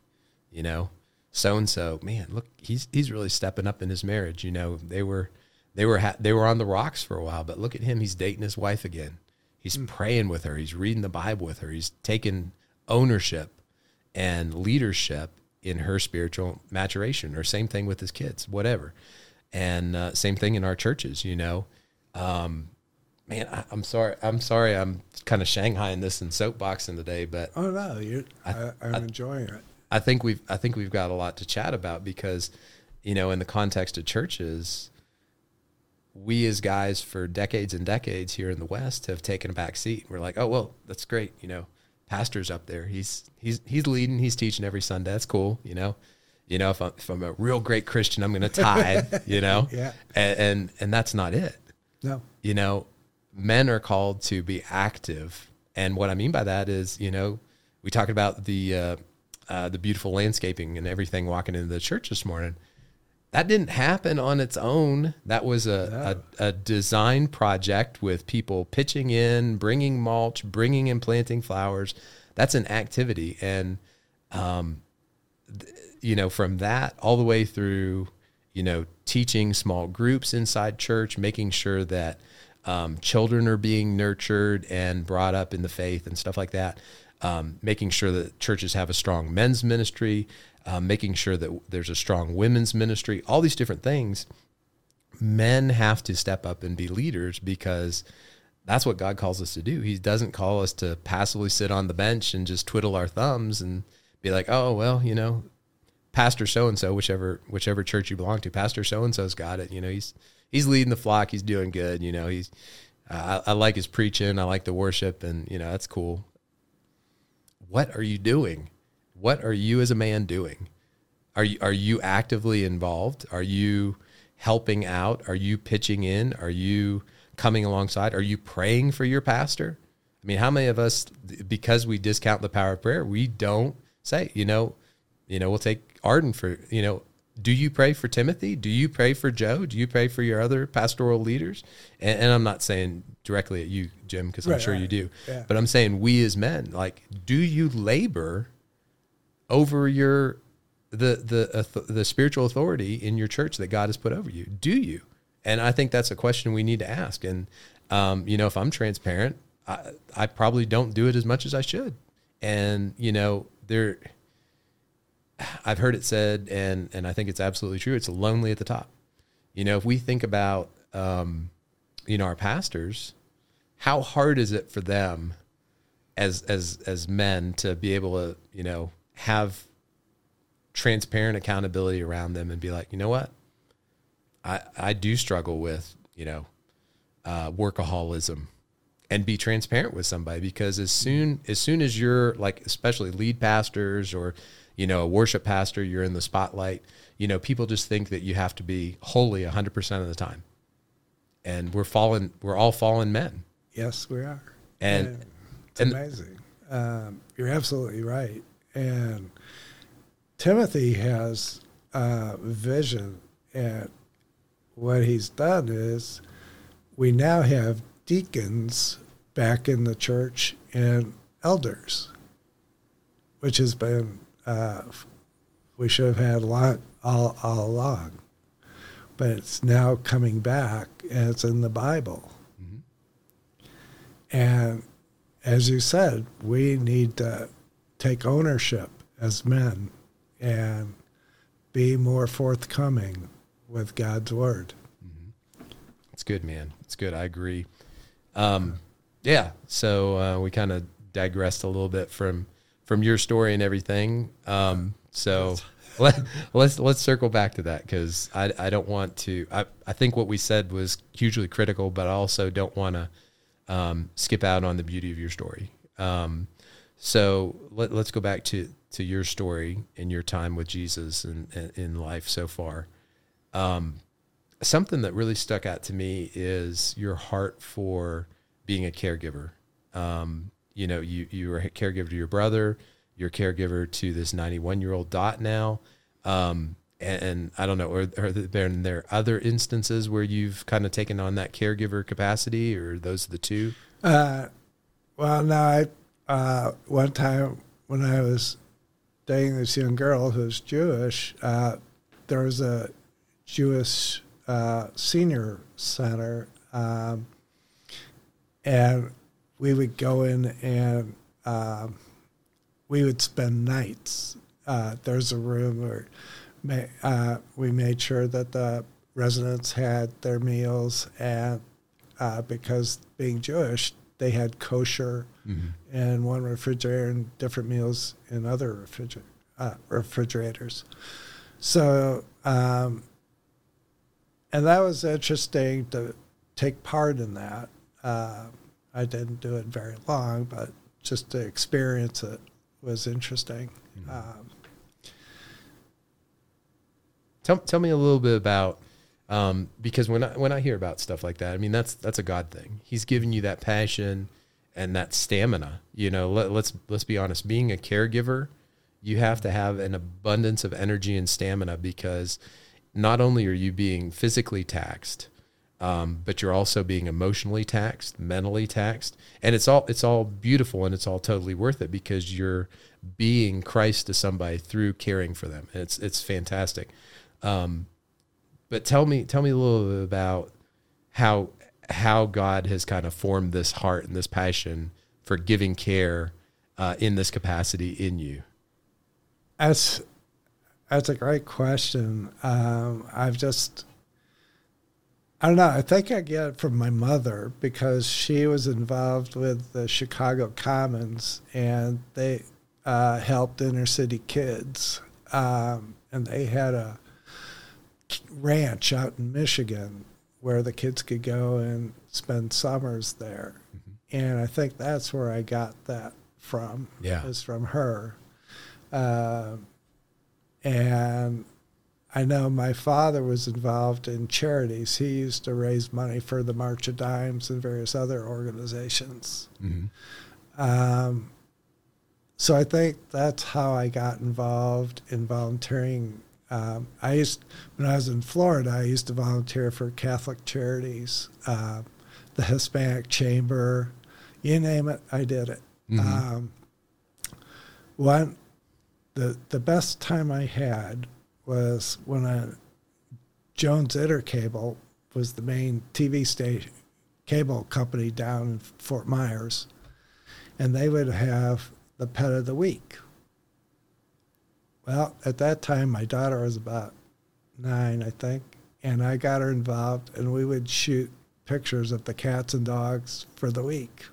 you know, so and so, man, look, he's he's really stepping up in his marriage. You know, they were they were ha- they were on the rocks for a while, but look at him, he's dating his wife again. He's mm. praying with her. He's reading the Bible with her. He's taking ownership and leadership in her spiritual maturation, or same thing with his kids, whatever. And uh, same thing in our churches, you know. Um, man, I, am sorry. I'm sorry. I'm kind of shanghaiing this and soapboxing today, but oh no, you I, am enjoying it. I think we've I think we've got a lot to chat about because, you know, in the context of churches, we as guys for decades and decades here in the West have taken a back seat. We're like, oh well, that's great, you know. Pastor's up there. He's he's he's leading. He's teaching every Sunday. That's cool, you know. You know, if I'm, if I'm a real great Christian, I'm going to tithe. you know, Yeah. and, and and that's not it. No. You know, men are called to be active, and what I mean by that is, you know, we talked about the uh, uh, the beautiful landscaping and everything walking into the church this morning. That didn't happen on its own. That was a, a, a design project with people pitching in, bringing mulch, bringing and planting flowers. That's an activity, and um, you know, from that all the way through, you know, teaching small groups inside church, making sure that um, children are being nurtured and brought up in the faith and stuff like that. Um, making sure that churches have a strong men's ministry, um, making sure that there's a strong women's ministry, all these different things. Men have to step up and be leaders because that's what God calls us to do. He doesn't call us to passively sit on the bench and just twiddle our thumbs and be like, oh well, you know, Pastor so and so, whichever whichever church you belong to, Pastor so and so's got it. You know, he's he's leading the flock. He's doing good. You know, he's uh, I, I like his preaching. I like the worship, and you know that's cool. What are you doing? What are you as a man doing? Are you are you actively involved? Are you helping out? Are you pitching in? Are you coming alongside? Are you praying for your pastor? I mean, how many of us, because we discount the power of prayer, we don't say, you know, you know, we'll take Arden for, you know, do you pray for Timothy? Do you pray for Joe? Do you pray for your other pastoral leaders? And, and I'm not saying directly at you, Jim, because I'm Right, sure you do. Yeah. But I'm saying we as men, like, do you labor over your the the the spiritual authority in your church that God has put over you? Do you? And I think that's a question we need to ask. And um, you know, if I'm transparent, I, I probably don't do it as much as I should. And you know, there, I've heard it said, and and I think it's absolutely true. It's lonely at the top. You know, if we think about, um, you know, our pastors, how hard is it for them as as as men to be able to, you know, have transparent accountability around them and be like, you know what, I I do struggle with, you know, uh, workaholism and be transparent with somebody because as soon as soon as you're like especially lead pastors or you know a worship pastor you're in the spotlight you know people just think that you have to be holy 100% of the time and we're fallen we're all fallen men Yes, we are. and It's and- amazing. Um, you're absolutely right. And Timothy has a vision, and what he's done is we now have deacons back in the church and elders, which has been uh, we should have had a lot all, all along, but it's now coming back and it's in the Bible. And as you said, we need to take ownership as men and be more forthcoming with God's word. It's good, man. It's good. I agree. Um, yeah. So uh, we kind of digressed a little bit from from your story and everything. Um, so let, let's let's circle back to that because I I don't want to. I I think what we said was hugely critical, but I also don't want to um, skip out on the beauty of your story. Um, so let, let's go back to to your story and your time with Jesus and, and in life so far. Um, something that really stuck out to me is your heart for being a caregiver. Um, you know, you you were a caregiver to your brother, you're a caregiver to this 91 year old Dot now. Um, and, and I don't know, are, there, there other instances where you've kind of taken on that caregiver capacity, or those are the two? Uh, well, no, I uh, one time when I was dating this young girl who's Jewish, uh, there was a Jewish uh, senior center, um, and we would go in and um, we would spend nights. Uh, there's a room where uh, we made sure that the residents had their meals, and uh, because being Jewish, they had kosher in one refrigerator and different meals in other refriger- uh, refrigerators. So, um, and that was interesting to take part in that. Uh, I didn't do it very long, but just to experience it was interesting. Um, Tell tell me a little bit about um, because when I when I hear about stuff like that, I mean that's that's a God thing. He's giving you that passion and that stamina. You know, let, let's let's be honest. Being a caregiver, you have to have an abundance of energy and stamina because not only are you being physically taxed, um, but you're also being emotionally taxed, mentally taxed, and it's all it's all beautiful and it's all totally worth it because you're being Christ to somebody through caring for them. It's it's fantastic. Um, but tell me tell me a little bit about how how God has kind of formed this heart and this passion for giving care uh, in this capacity in you. That's that's a great question. Um, I've just I don't know. I think I get it from my mother because she was involved with the Chicago Commons and they uh, helped inner city kids. Um, and they had a ranch out in Michigan where the kids could go and spend summers there. Mm-hmm. And I think that's where I got that from. Yeah. Is from her. Uh, and I know my father was involved in charities. He used to raise money for the March of Dimes and various other organizations. Mm-hmm. Um, so I think that's how I got involved in volunteering. Um, I used when I was in Florida, I used to volunteer for Catholic charities, uh, the Hispanic Chamber, you name it, I did it. Mm-hmm. Um, one, the the best time I had was when a Jones Intercable was the main TV station cable company down in Fort Myers, and they would have the pet of the week. Well, at that time, my daughter was about nine, I think, and I got her involved, and we would shoot pictures of the cats and dogs for the week.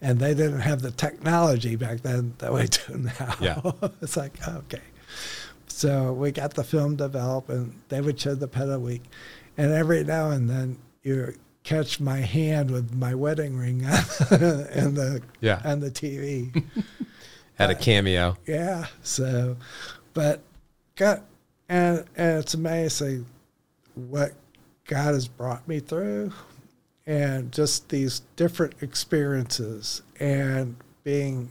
And they didn't have the technology back then that we do now. Yeah. it's like, okay. So we got the film developed, and they would show the the week. And every now and then you catch my hand with my wedding ring on and the yeah. on the TV. Had a cameo. Yeah. So, but God, and and it's amazing what God has brought me through, and just these different experiences, and being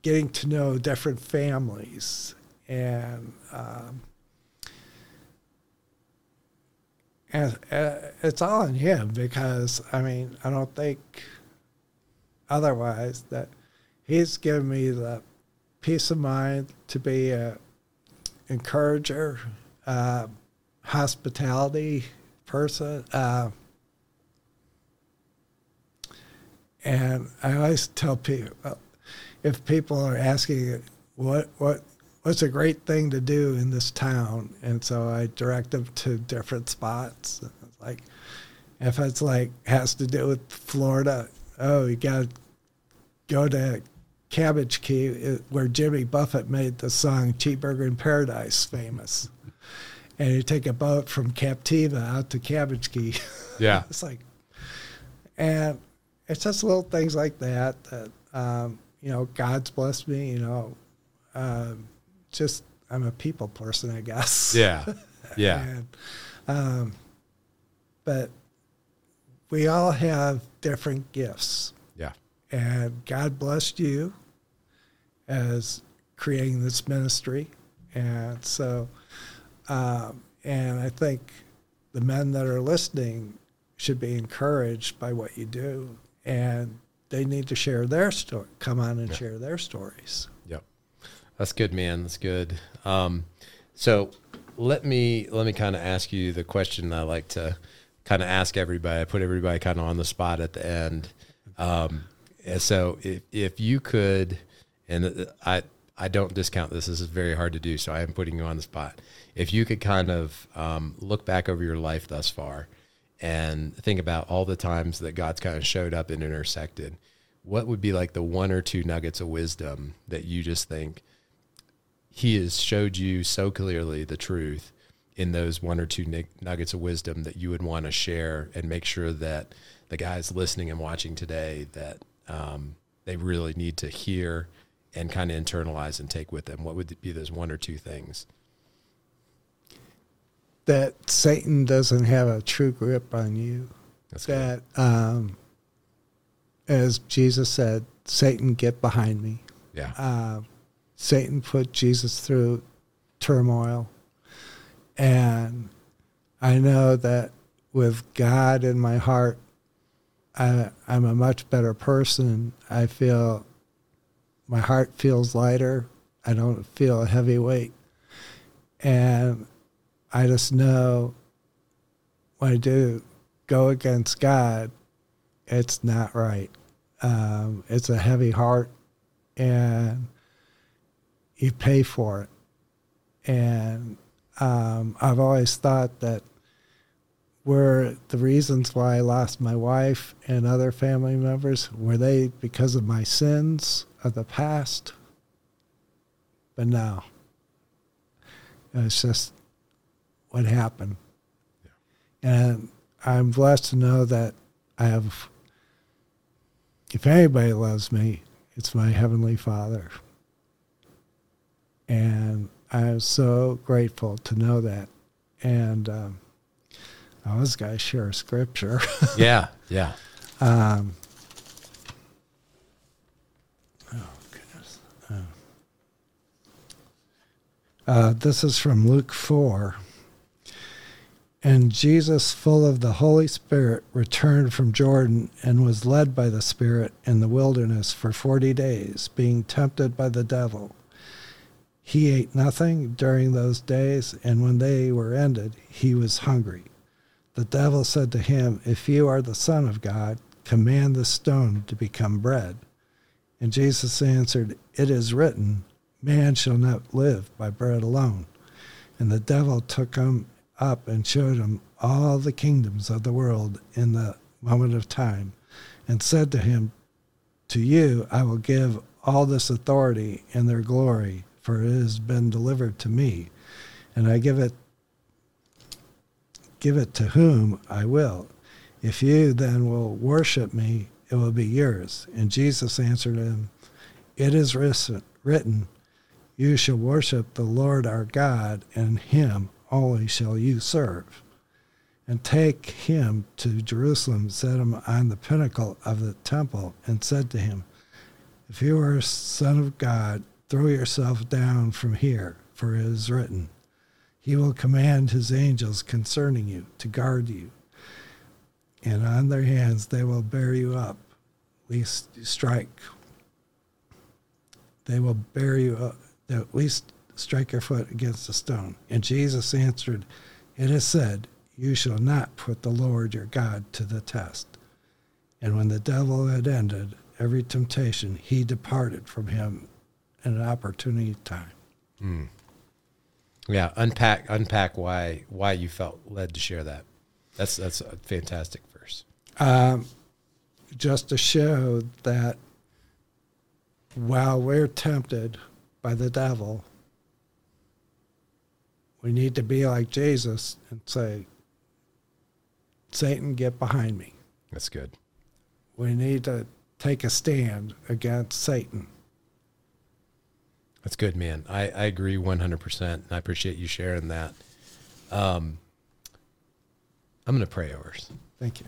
getting to know different families and um, and uh, it's all in him because I mean I don't think otherwise that he's given me the peace of mind to be a encourager, uh, hospitality person, uh, and I always tell people if people are asking what what what's a great thing to do in this town? And so I direct them to different spots. Like, if it's like has to do with Florida, oh, you got to go to Cabbage Key, where Jimmy Buffett made the song "Cheeseburger in Paradise" famous. And you take a boat from Captiva out to Cabbage Key. Yeah, it's like, and it's just little things like that that um, you know God's blessed me. You know, um, just I'm a people person, I guess. Yeah, yeah. and, um, but we all have different gifts. Yeah. And God blessed you as creating this ministry, and so, um, and I think the men that are listening should be encouraged by what you do, and they need to share their story. Come on and yeah. share their stories. That's good, man. That's good. Um, so let me let me kind of ask you the question I like to kind of ask everybody. I put everybody kind of on the spot at the end. Um, so if if you could, and I I don't discount this. This is very hard to do. So I am putting you on the spot. If you could kind of um, look back over your life thus far and think about all the times that God's kind of showed up and intersected, what would be like the one or two nuggets of wisdom that you just think he has showed you so clearly the truth in those one or two nuggets of wisdom that you would want to share and make sure that the guys listening and watching today that um, they really need to hear and kind of internalize and take with them what would be those one or two things that Satan doesn't have a true grip on you. That's. That, um, as Jesus said, Satan, get behind me. Yeah. Uh, Satan put Jesus through turmoil. And I know that with God in my heart, I, I'm a much better person. I feel my heart feels lighter. I don't feel a heavy weight. And I just know when I do go against God, it's not right. Um, it's a heavy heart, and you pay for it. And um, I've always thought that were the reasons why I lost my wife and other family members were they because of my sins of the past? But no, it's just what happened. And I'm blessed to know that I have, if anybody loves me, it's my Heavenly Father. And I'm so grateful to know that. And um, I was going to share a scripture. yeah. Yeah. Um, oh, goodness. Oh. Uh, this is from Luke 4. And Jesus, full of the Holy Spirit, returned from Jordan and was led by the Spirit in the wilderness for forty days, being tempted by the devil. He ate nothing during those days, and when they were ended, he was hungry. The devil said to him, If you are the Son of God, command the stone to become bread. And Jesus answered, It is written, Man shall not live by bread alone. And the devil took him up and showed him all the kingdoms of the world in the moment of time, and said to him, To you I will give all this authority and their glory, for it has been delivered to me, and I give it give it to whom I will. If you then will worship me, it will be yours. And Jesus answered him, It is written, You shall worship the Lord our God, and him only shall you serve. And take him to Jerusalem, set him on the pinnacle of the temple, and said to him, If you are a son of God, throw yourself down from here, for it is written, He will command His angels concerning you to guard you, and on their hands they will bear you up, lest you strike. They will bear you up, at least strike your foot against a stone. And Jesus answered, It is said, You shall not put the Lord your God to the test. And when the devil had ended every temptation, he departed from him an opportunity time. Mm. Yeah, unpack unpack why why you felt led to share that. That's that's a fantastic verse. Um, just to show that while we're tempted by the devil, we need to be like Jesus and say, Satan, get behind me. That's good. We need to take a stand against Satan. That's good, man. I, I agree 100%. And I appreciate you sharing that. Um, I'm going to pray over us. Thank you.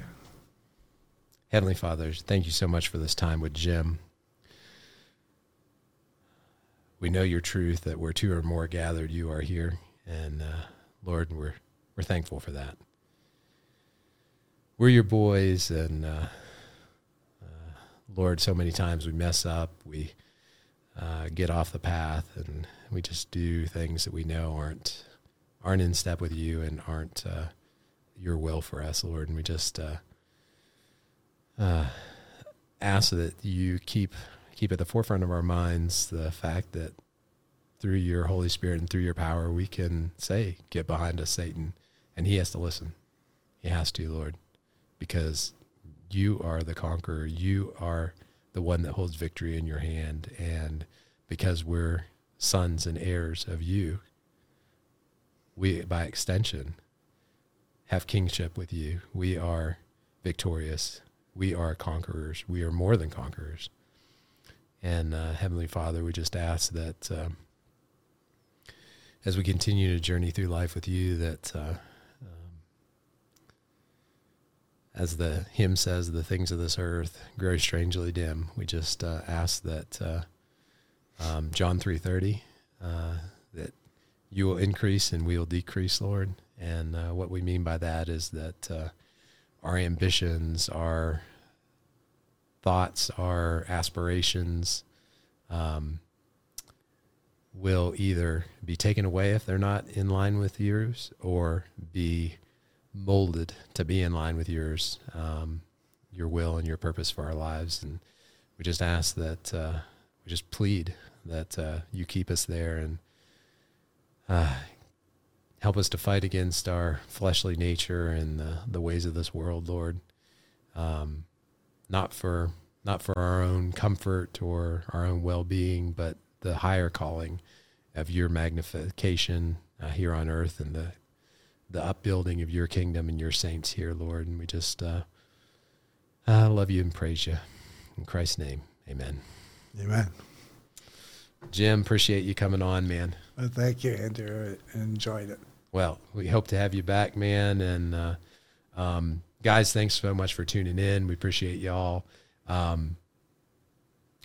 Heavenly Fathers, thank you so much for this time with Jim. We know your truth that where two or more gathered, you are here. And uh, Lord, we're, we're thankful for that. We're your boys, and uh, uh, Lord, so many times we mess up. We uh, get off the path and we just do things that we know aren't aren't in step with you and aren't uh, your will for us, Lord. And we just uh, uh, ask that you keep keep at the forefront of our minds the fact that through your Holy Spirit and through your power, we can say, "Get behind us, Satan," and he has to listen. He has to, Lord, because you are the conqueror. You are the one that holds victory in your hand. And because we're sons and heirs of you, we, by extension, have kingship with you. We are victorious. We are conquerors. We are more than conquerors. And uh, Heavenly Father, we just ask that um, as we continue to journey through life with you, that uh, as the hymn says, the things of this earth grow strangely dim. We just uh, ask that uh, um, John three thirty uh, that you will increase and we will decrease, Lord. And uh, what we mean by that is that uh, our ambitions, our thoughts, our aspirations um, will either be taken away if they're not in line with yours or be molded to be in line with yours, um, your will and your purpose for our lives. And we just ask that, uh, we just plead that uh, you keep us there and uh, help us to fight against our fleshly nature and the, the ways of this world, Lord. Um, not for not for our own comfort or our own well-being, but the higher calling of your magnification uh, here on earth and the the upbuilding of your kingdom and your saints here, Lord. And we just uh, uh, love you and praise you in Christ's name. Amen. Amen. Jim, appreciate you coming on, man. Well, thank you, Andrew. I enjoyed it. Well, we hope to have you back, man. And uh, um, guys, thanks so much for tuning in. We appreciate y'all. Um,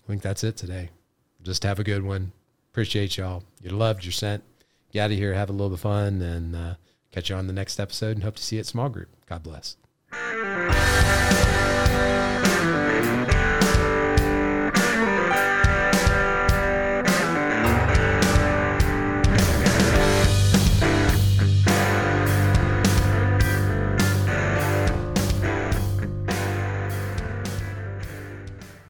I think that's it today. Just have a good one. Appreciate y'all. You're loved. You're sent. Get out of here. Have a little bit of fun. And uh, catch you on the next episode and hope to see you at small group. God bless.